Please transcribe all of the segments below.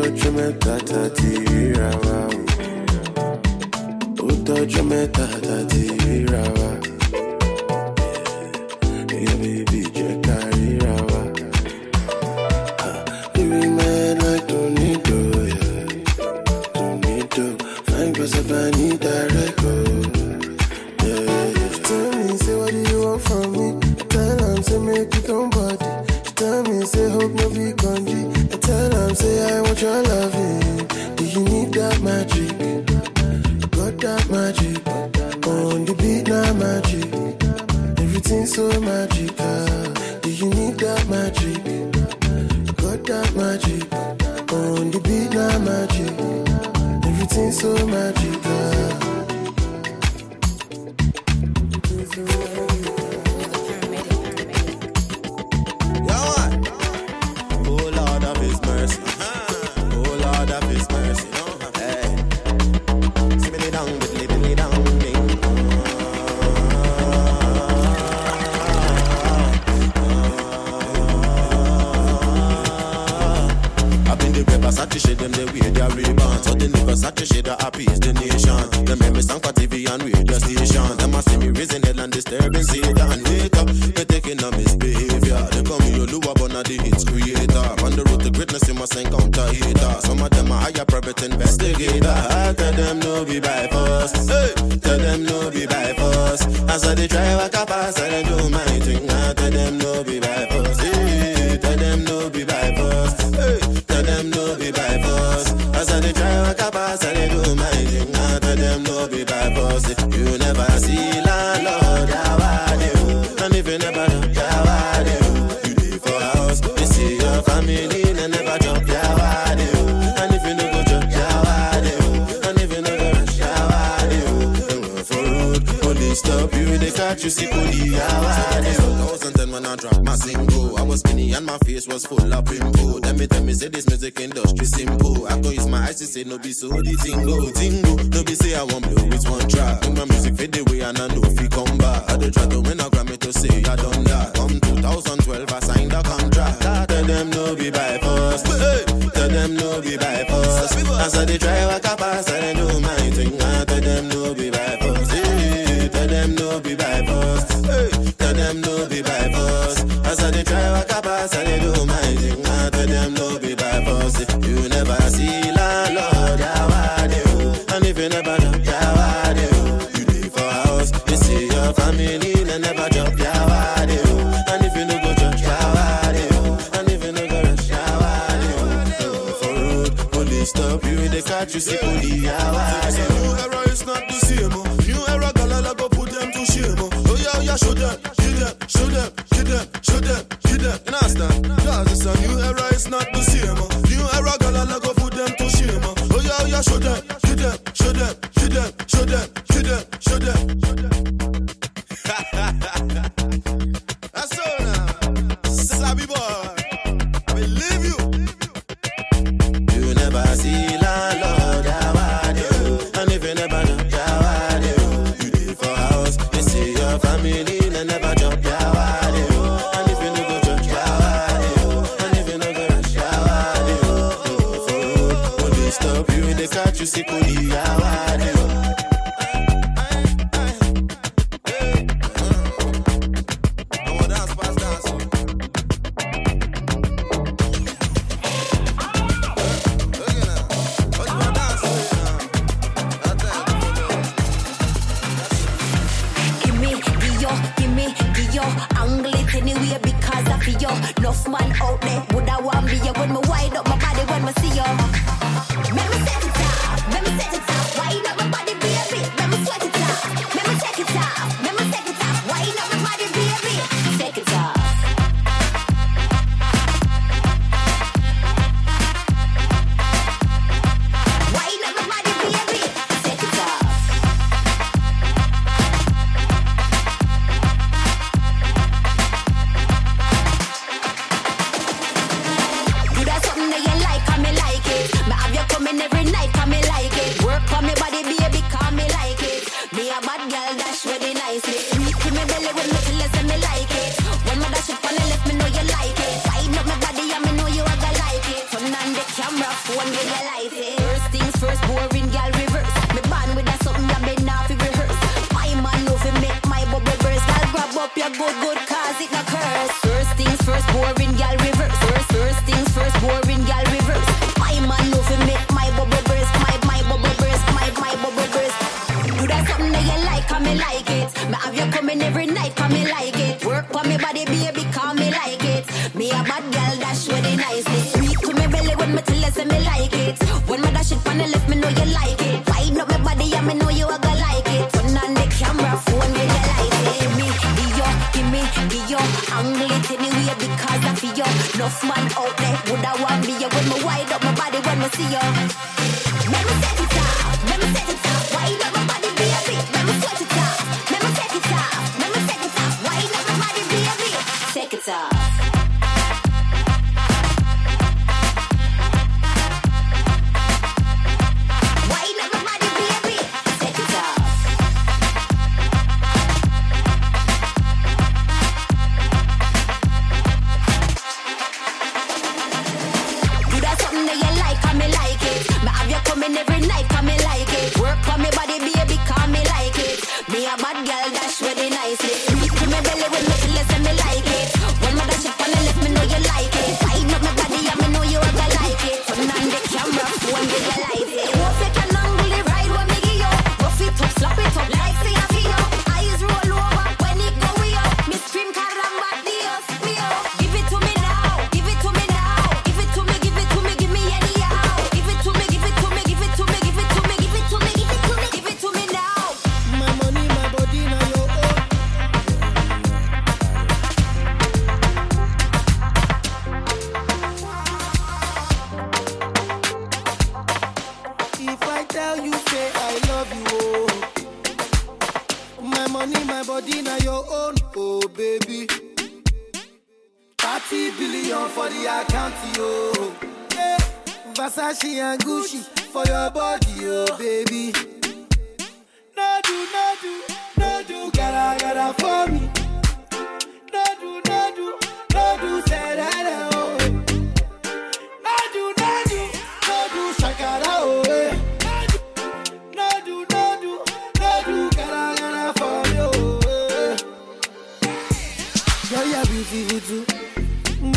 tọ́jú mẹ́ta that ríra wa o. ó tọ́jú mẹ́ta wa. I sing. I was skinny and my face was full of pimple. Then me tell me say this music industry simple. I go use my eyes to say no be so the tingo, tingo. No be say I want blow with one track. When my music fade away and I know if it come back. I do try to win a Grammy to say I done that. Come 2012 I signed a contract. I tell them no be by force. Hey, tell them no be by force. As I they try walk up, I do my thing. I tell them no be by force. Hey tell them no be by force. Hey, tell them no be by force. As I they try walk up, as I they do my thing, I tell them no be by force. You never see la lord, how and if you never know how you leave for house, you see your family, and never and if you no go church and if you no go I. For road, police stop you, they catch you, police oh, not the same. Oh. I show them, show them, show them, show them, show them, show them. You understand? Cause it's a new era, it's not the same. Uh. New era, girl, I go put them to shame. Uh. Oh yeah, yeah, show them. say me like it. When my dash it on the left, me know you like it. Wind up my body, and me know you a go like it. Turn on the camera, phone me, you like it. Give me the yo, give me the yo. Angle it anyway because I feel yo. Enough man out there woulda want me, yo. When me wind up my body, when me see you.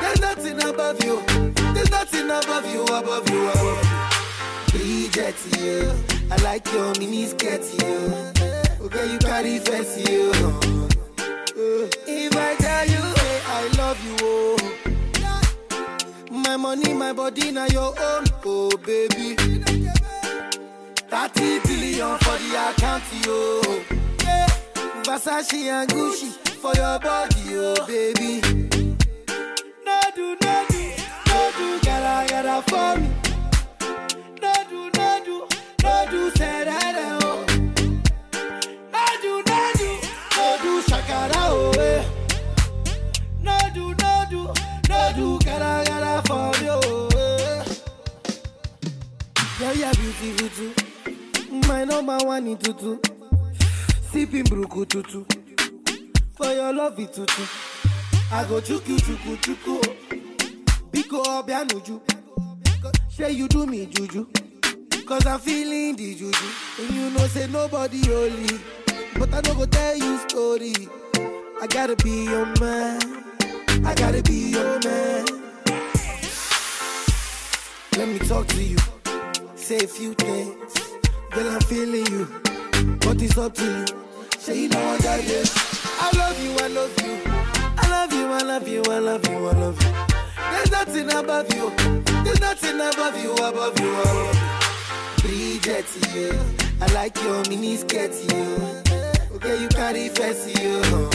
There's nothing above you. There's nothing above you, above you, above you. Bridget, you. I like your mini skirt, you. Okay, you carry face, you. If I tell you, hey, I love you, oh. My money, my body, now your own, oh baby. 30 billion for the account, yo. Versace and Gucci for your body, oh baby. do yara yara for me. No do, no do, no do serere o. No do, no do, no do shakara o. No do, no do, no do yara yara for me o. Yeah, yeah, beautiful. My number one in tutu. Sipping bruku. For your love, it's tutu. I go chuku chuku chuku. go up Yanuju. Say you do me juju. Cause I'm feeling the juju. And you know, say nobody holy. But I don't go tell you story. I gotta be your man. I gotta be your man. Let me talk to you. Say a few things. Girl, I'm feeling you. But it's up to you. Say you know I got. I love you, I love you. I love you, I love you, I love you, I love you. There's nothing above you. There's nothing above you, above you, above. Bridget, yeah. I like your mini skirt, yeah. Okay, you carry fancy, yeah.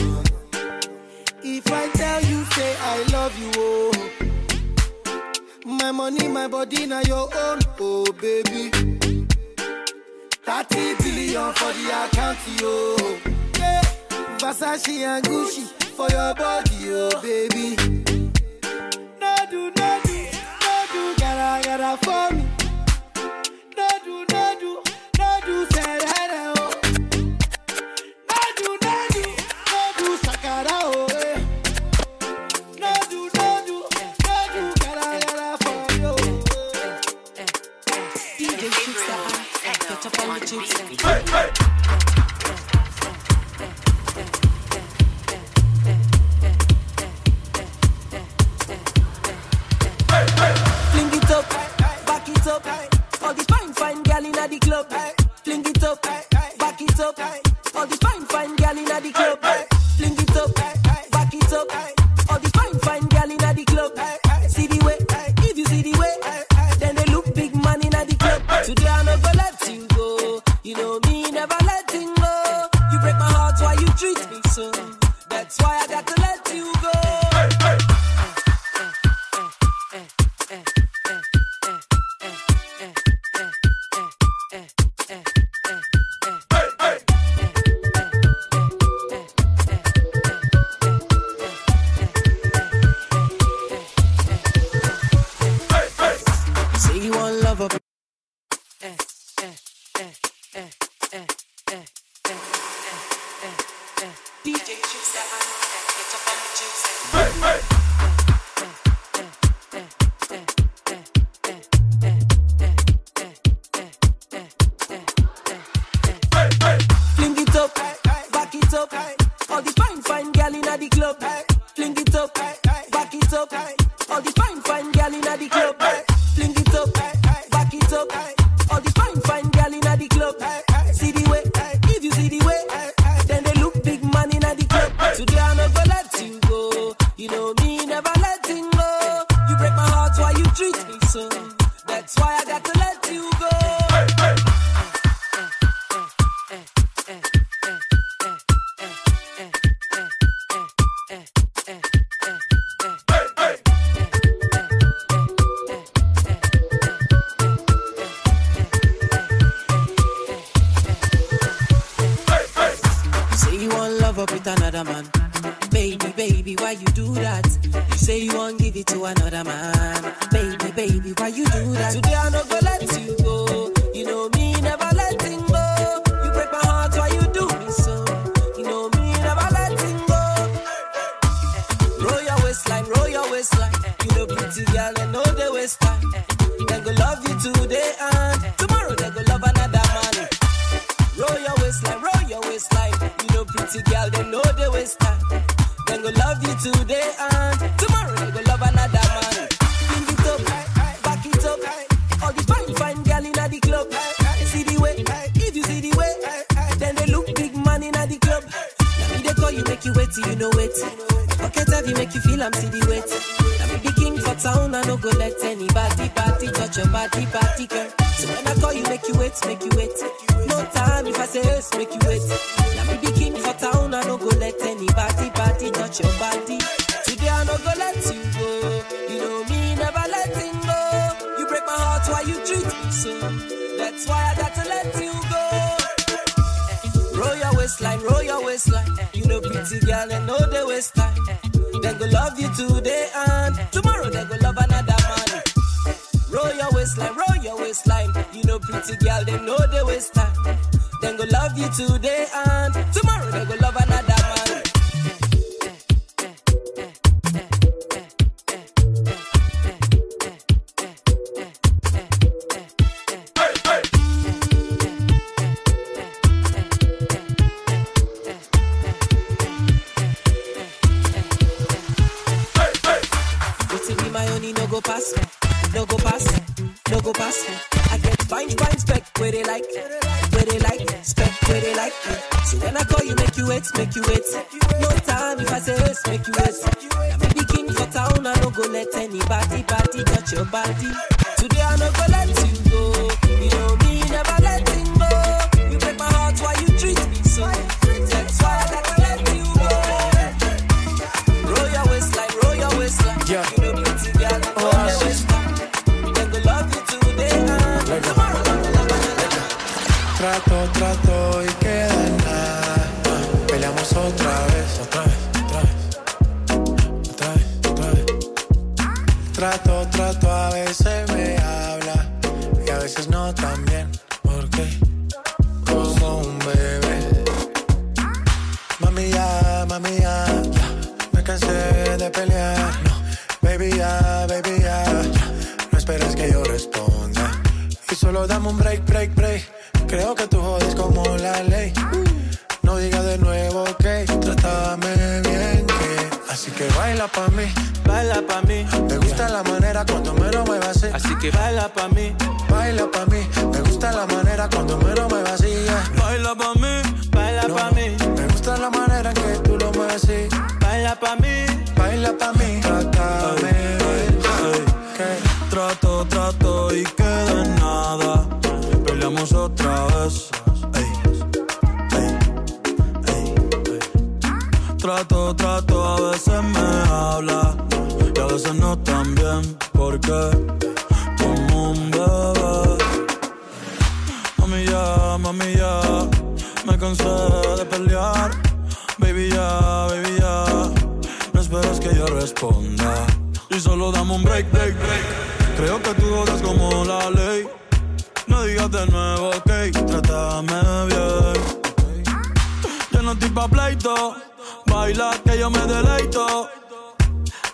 If I tell you, say I love you, oh. My money, my body, now your own, oh baby. 30 billion for the account, yo. Yeah. Versace and Gucci for your body, oh baby. para for me. am see the weight. King for town, I no go let anybody party touch your body, party girl. love you today and tomorrow they go love another man. Roll your waistline, roll your waistline. You know pretty girl, they know they waste time. Then go love you today. Cansé de pelear. No, baby ya, baby ya. No esperes que yo responda. Y solo dame un break, break, break. Creo que tú jodes como la ley. No digas de nuevo que trátame bien, que así que baila pa' mí, baila pa' mí. Me gusta la manera cuando me lo muevas así. Así que baila pa' mí, baila pa' mí. Me gusta la manera cuando me lo como la ley. No digas de nuevo, ok, trátame bien. Yo no estoy pa' pleito, baila que yo me deleito.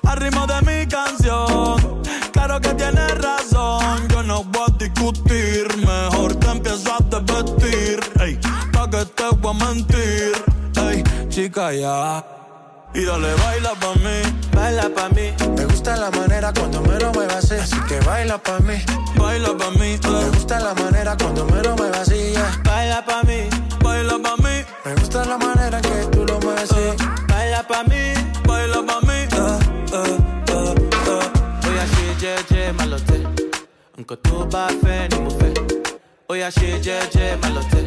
Al ritmo de mi canción, claro que tienes razón. Yo no voy a discutir, mejor te empiezo a desvestir. Ey, pa' que te voy a mentir. Ey, chica, ya. Y dale, baila pa' mí, baila pa' mí. Me gusta la manera cuando me lo muevas así. Así que baila pa' mí. baila pa' mí, Me eh. gusta la manera cuando me lo muevas así. yeah. baila pa' mí, baila pa' mí, Me gusta la manera que tú lo mueves así. baila pa' mí, baila pa' mí. eh, eh, eh, eh. Ṣe jẹ́jẹ́ má lọ tẹ̀. Nǹkan tó bá fẹ́ ni ṣe jẹ́jẹ́ má lọ tẹ̀.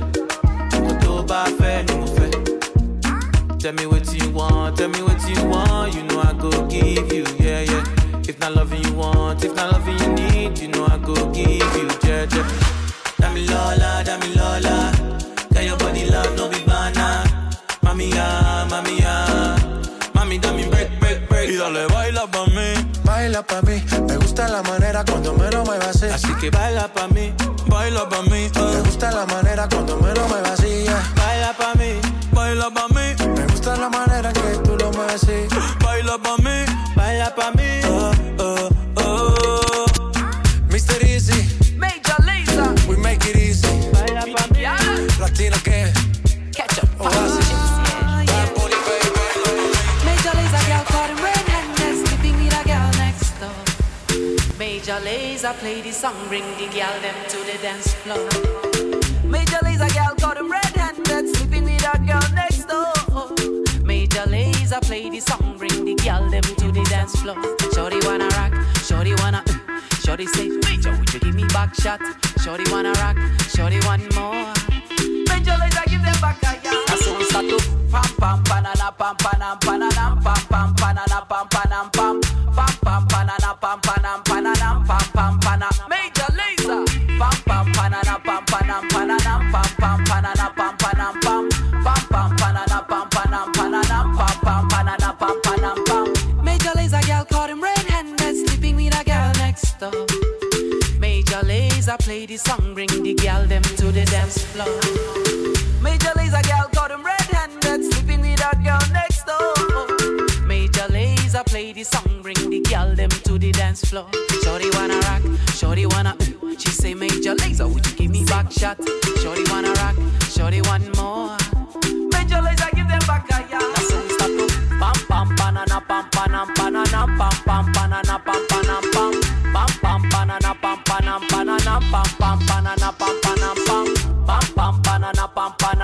Nǹkan tó bá fẹ́ ni fẹ́. Tell me what you want, tell me what you want. You know I go give you, yeah, yeah. If not loving you want, if not loving you need, you know I go give you, jẹ́jẹ́. Dami Lola, Dami Lola. Get your body love, no be banana. Mami ya, mami ya. Mami, dame break, break, break. Y dale, baila pa' mí, Baila pa' mí. Me gusta la manera cuando me lo muevas así. Así que baila pa' mí, baila pa' mí, Me eh. gusta la manera cuando me lo muevas así. yeah. baila pa' mí. baila pa' mí, Baila pa' mí. eh, eh, eh. Mr. Eazi, Major Lazer. we make it easy. Baila pa' mí. Latino gang. Catch up. Oasis. Bad Bunny, baby. Major Lazer girl caught him red-handed, sleeping with a girl next door. Major Lazer play the song, bring the girl them to the dance floor. Major Lazer girl caught him red-handed, sleeping with a girl next door. Major Lazer play the song, bring the girl them to the dance floor. Shorty wanna rock, shorty wanna, uh, shorty say, Major, would you give me back shot? Shorty wanna rock, shorty want more. Major Lazer give them back a yard. That's how we start to pam pam panana pam panam pananam pam pam panana pam panam pam pam pam panana pam panam pananam pam pam pana. Song, bring the gal them to the dance floor. Major Lazer gal got him red-handed, sleeping with that girl next door. Major Lazer play the song, bring the gal them to the dance floor. Shorty wanna rock, shorty wanna. She say Major Lazer, would you give me back shot? Shorty wanna rock, shorty want more. Major Lazer give them back a yeah. Pam pam banana pam panam banana pam pam banana pam panam pam pam pam banana pam panam banana pam pam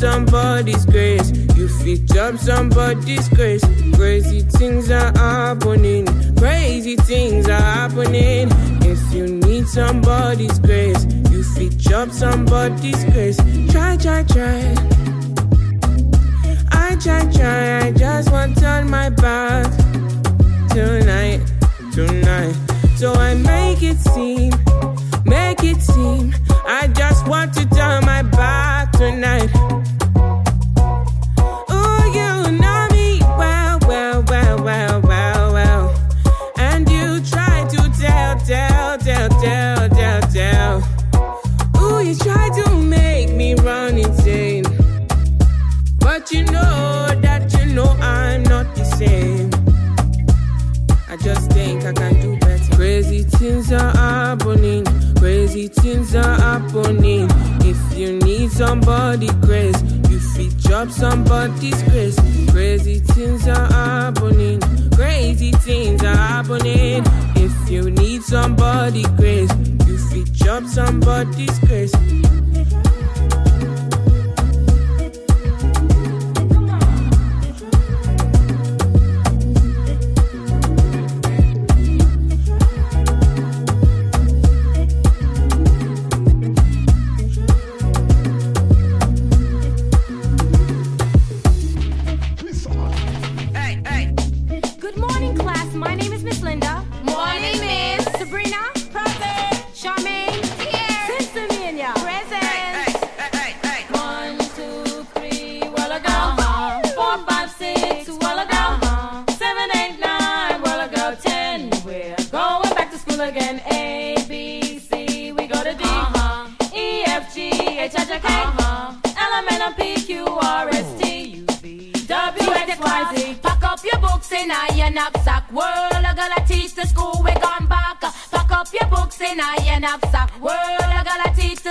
somebody's grace, you fit up somebody's grace. Crazy things are happening. Crazy things are happening. If you need somebody's grace, you fit up somebody's grace. Try, try, try. I try, try. I just want to turn my back tonight, tonight. So I make it seem, make it seem. I just want to turn my back tonight. You know that you know I'm not the same. I just think I can do better. Crazy things are happening. Crazy things are happening. If you need somebody grace, you fit drop somebody's grace. Crazy things are happening. Crazy things are happening. If you need somebody grace, you fit drop somebody's grace.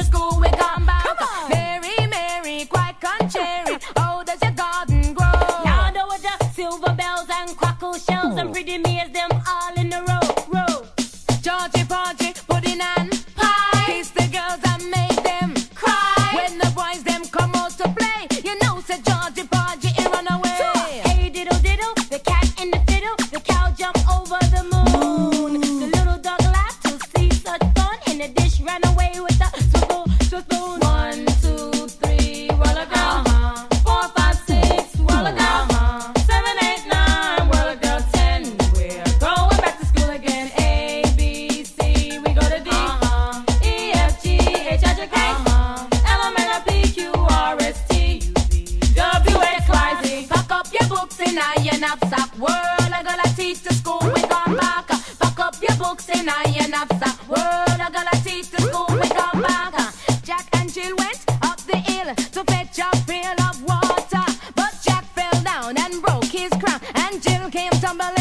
Gotta teach down and broke his crown, and Jill came tumbling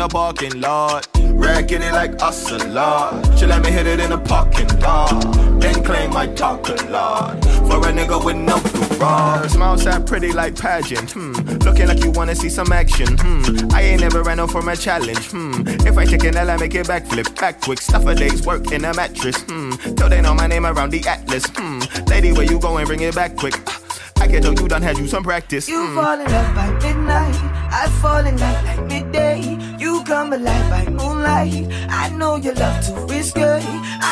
the parking lot. Racking it like us a lot. She let me hit it in the parking lot. Then claim I talk a lot. For a nigga with no garage. Smile sound pretty like pageant. Hmm. Looking like you wanna see some action. Hmm. I ain't never ran off from a challenge. Hmm. If I take an L, I make it backflip. Back quick. Stuff a day's work in a mattress. Hmm. Till they know my name around the atlas. Hmm. Lady, where you going? Bring it back quick. I can tell you done had you some practice. You Hmm. fall in love by midnight. I fall in love like midday. You come alive by moonlight. I know you love to risk it.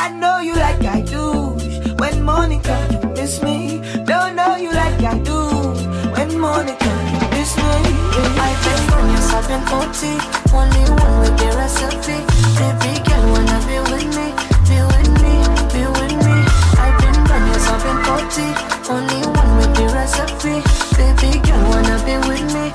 I know you like I do. When morning comes, you miss me. Don't know you like I do. When morning comes, you miss me. Been on yes, I've been OT. Only one with the recipe. Baby girl wanna be with me, be with me, be with me. I've been yes, I've been OT. Only one with the recipe. Baby girl wanna be with me,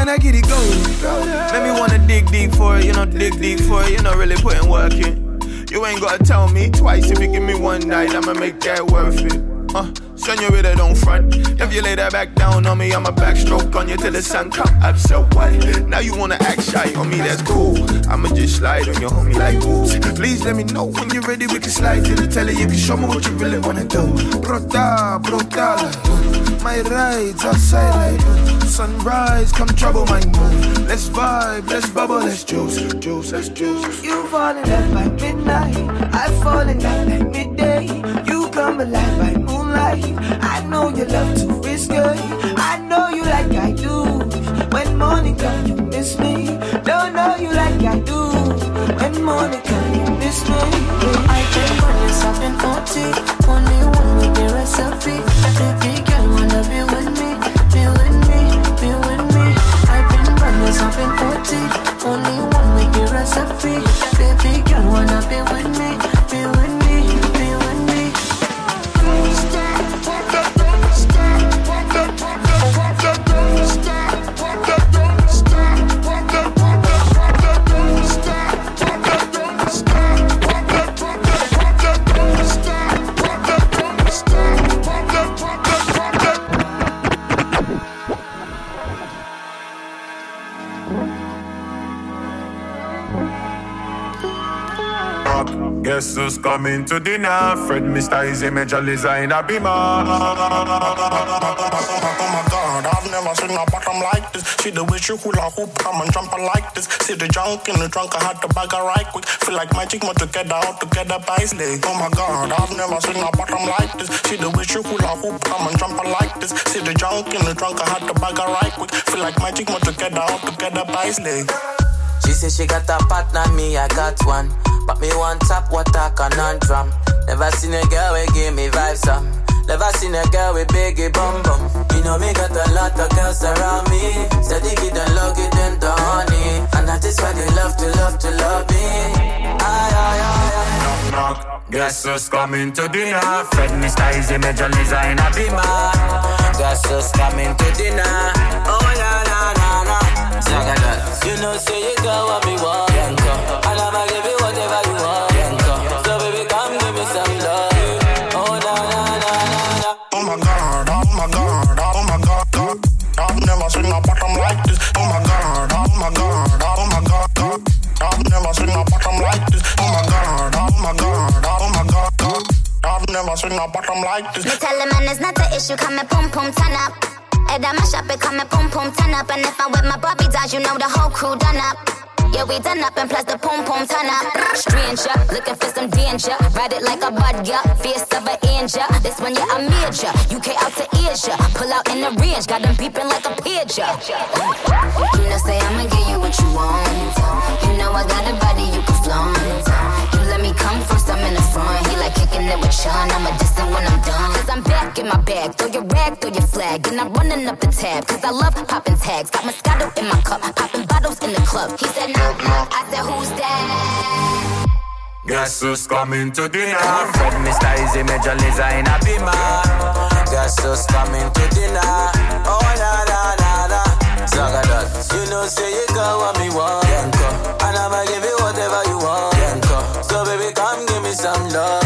Then I get it going. Make me wanna dig deep for it, you know, dig deep for it, you know, really putting work in. You ain't gotta tell me twice if you give me one night, I'ma make that worth it. Uh, senorita, don't front. If you lay that back down on me, I'ma backstroke on you till the sun come up. So what? Now you wanna act shy on me, that's cool. I'ma just slide on your homie like oops. Please let me know when you're ready, we can slide to the telly. If you can show me what you really wanna do. Brota, brota, my rides outside like sunrise, come trouble my mood. Let's vibe, let's bubble, let's juice, juice, let's juice. You fall in love by midnight, I fall in love like midday. You come alive by moonlight. I know you love to risk it. I know you like I do. When morning come, you miss me. Don't know you like I do. When morning come, you miss me. I can run you something 40. Only one with the recipe. Baby girl, wanna be with me, be with me, be with me. I've been running something 40. Only one with the recipe. Baby girl, wanna be with me, be with me, Guess who's coming to dinner? Fred Mr. Eazi Major Lazer in a beamer. Oh my god, I've never seen a bottom like this. See the way she hula hoop, come and jump like this. See the junk in the trunk, I had to bag her right quick. Feel like magic, more together, all together by leg. Oh my god, I've never seen a bottom like this. See the way she hula hoop, come and jump like this. See the junk in the trunk, I had to bag her right quick. Feel like magic, more together, all together by leg. She say she got a partner, me I got one. But me one tap what a conundrum. Never seen a girl we give me vibes some. Never seen a girl with biggie bum bum. You know me got a lot of girls around me. Steady get and love it and the honey. And that is why they love to love to love me. Aye, aye, aye, aye. Knock, knock. Guess who's coming to dinner? Fred Mr. Eazi Major Lazer in a beamer. Guess who's coming to dinner? Oh la la la la. You know say you got what me want. Yanko. And I'ma give you Never seen bottom like this. Me tell him man it's not the issue, come and pum pum turn up. Head on my shop, it come and pum pum turn up. And if I'm with my Bobby dolls, you know the whole crew done up. Yeah, we done up and plus the pum pum turn up. Stranger, looking for some danger. Ride it like a bud, yeah. Fierce of an angel. This one, yeah, I'm major. UK out to Asia. Pull out in the range, got them peeping like a pigeon. You know, say I'ma give you what you want. You know I got a body you can flaunt. Me come first, I'm in the front. He like kicking it with Sean. I'm a distant when I'm done. Cause I'm back in my bag. Throw your rag, throw your flag. And I'm running up the tab. Cause I love popping tags. Got Moscato in my cup. Popping bottles in the club. He said, knock, knock. I said, who's that? Guess who's coming to dinner? Fred Mr. Eazi Major Lazer in a beamer. Guess who's coming to dinner? Oh na na na. Saga that. You know say you got what me want. Yanko. And I'ma give you whatever you want. Me some love.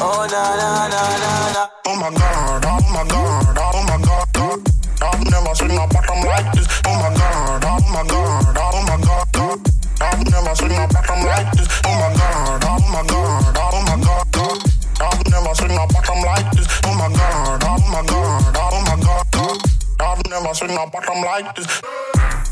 Oh na na na na na. Oh my god, oh my god, oh my god, god. I've never seen a bottom like this. Oh my god, oh my god, oh my god, god. I've never seen a bottom like this. Oh my god, oh my god, oh my god, god. I've never seen a bottom like this. Oh my god, oh my god, oh my god, god. I've never seen a bottom like this.